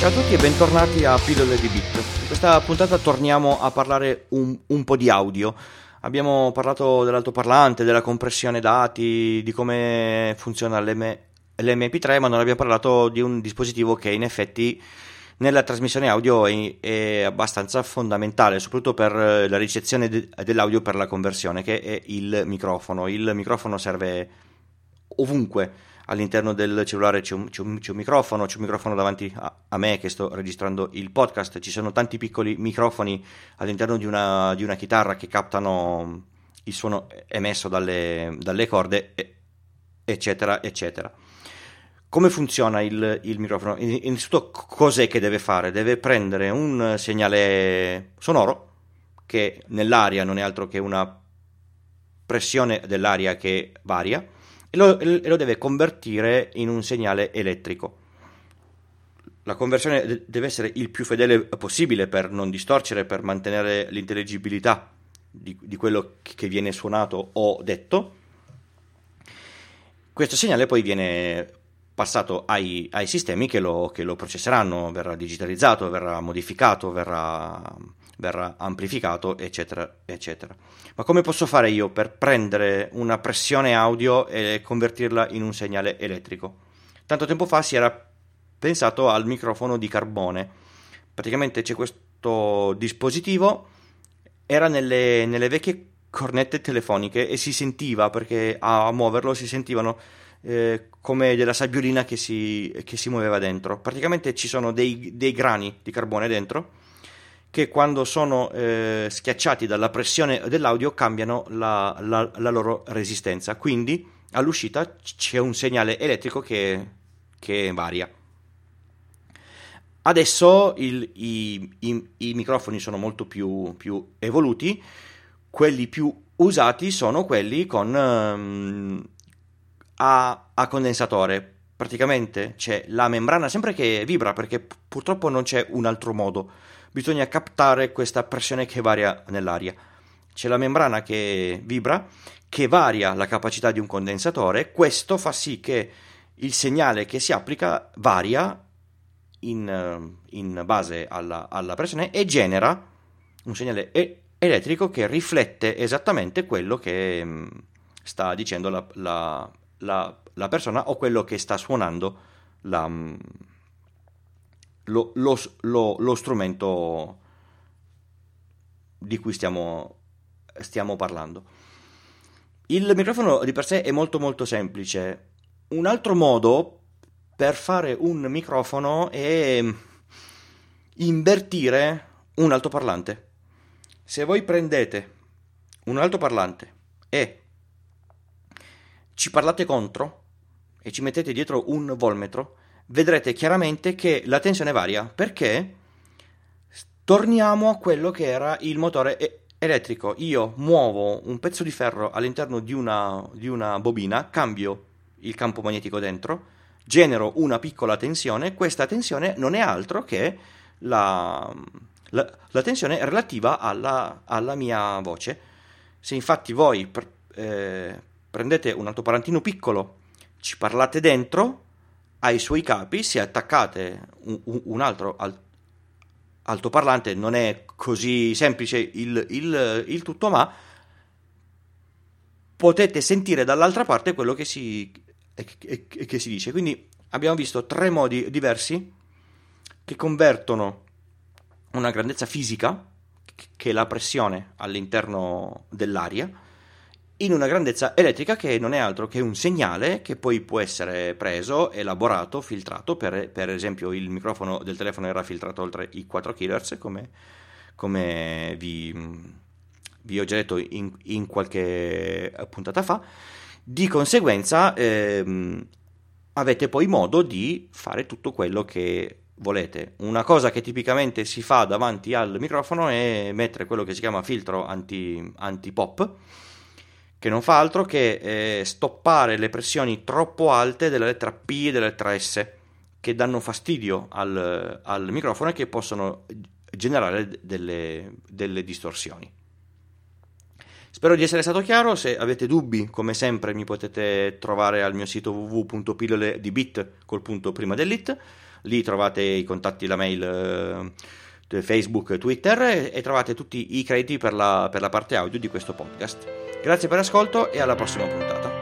Ciao a tutti e bentornati a Pillole di Bit. In questa puntata torniamo a parlare un, un po' di audio. Abbiamo parlato dell'altoparlante, della compressione dati, di come funziona l'M- l'MP3, ma non abbiamo parlato di un dispositivo che in effetti nella trasmissione audio è, è abbastanza fondamentale, soprattutto per la ricezione de- dell'audio per la conversione, che è il microfono. Il microfono serve ovunque all'interno del cellulare c'è un, c'è un, c'è un microfono, c'è un microfono davanti a, a, me che sto registrando il podcast, ci sono tanti piccoli microfoni all'interno di una, di una chitarra che captano il suono emesso dalle, dalle corde, eccetera, eccetera. Come funziona il, il, microfono? Innanzitutto cos'è che deve fare? Deve prendere un segnale sonoro che nell'aria non è altro che una pressione dell'aria che varia e lo, e lo deve convertire in un segnale elettrico. La conversione deve essere il più fedele possibile per non distorcere, per mantenere l'intelligibilità di, di quello che viene suonato o detto. Questo segnale poi viene passato ai, ai sistemi che lo, che lo, processeranno, verrà digitalizzato, verrà modificato, verrà, verrà amplificato, eccetera, eccetera. Ma come posso fare io per prendere una pressione audio e convertirla in un segnale elettrico? Tanto tempo fa si era pensato al microfono di carbone. Praticamente c'è questo dispositivo, era nelle, nelle vecchie cornette telefoniche e si sentiva perché a muoverlo si sentivano eh, come della sabbiolina che si, che si, muoveva dentro. Praticamente ci sono dei, dei grani di carbone dentro che quando sono eh, schiacciati dalla pressione dell'audio cambiano la, la, la, loro resistenza. Quindi all'uscita c'è un segnale elettrico che, che varia. Adesso il, i, i, i, microfoni sono molto più, più, evoluti, quelli più usati sono quelli con um, a, a condensatore. Praticamente c'è la membrana sempre che vibra perché purtroppo non c'è un altro modo bisogna captare questa pressione che varia nell'aria. C'è la membrana che vibra, che varia la capacità di un condensatore, questo fa sì che il segnale che si applica varia in, in base alla, alla, pressione e genera un segnale e- elettrico che riflette esattamente quello che mm, sta dicendo la, la, la, la persona o quello che sta suonando la, mm, lo, lo, lo, lo strumento di cui stiamo, stiamo parlando. Il microfono di per sé è molto molto semplice. Un altro modo per fare un microfono è invertire un altoparlante. Se voi prendete un altoparlante e ci parlate contro e ci mettete dietro un volmetro, vedrete chiaramente che la tensione varia perché torniamo a quello che era il motore e- elettrico. Io muovo un pezzo di ferro all'interno di una, di una bobina, cambio il campo magnetico dentro, genero una piccola tensione, questa tensione non è altro che la, la, la tensione relativa alla, alla, mia voce. Se infatti voi pre, eh, prendete un altoparlantino piccolo, ci parlate dentro, ai suoi capi si attaccate un, un altro al, altoparlante, non è così semplice il, il, il, tutto, ma potete sentire dall'altra parte quello che si, che, che si dice. Quindi abbiamo visto tre modi diversi che convertono una grandezza fisica, che è la pressione all'interno dell'aria, in una grandezza elettrica che non è altro che un segnale che poi può essere preso, elaborato, filtrato, per, per esempio il microfono del telefono era filtrato oltre i 4 kHz come, come vi, vi, ho già detto in, in, qualche puntata fa, di conseguenza ehm, avete poi modo di fare tutto quello che volete. Una cosa che tipicamente si fa davanti al microfono è mettere quello che si chiama filtro anti, anti-pop, che non fa altro che eh, stoppare le pressioni troppo alte della lettera P e della lettera S che danno fastidio al, al microfono e che possono generare delle, delle, distorsioni. Spero di essere stato chiaro, se avete dubbi come sempre mi potete trovare al mio sito www.pilloledibit col punto prima dell'it lì trovate i contatti, la mail, eh, Facebook, Twitter e, trovate tutti i crediti per la, per la parte audio di questo podcast. Grazie per l'ascolto e alla prossima puntata.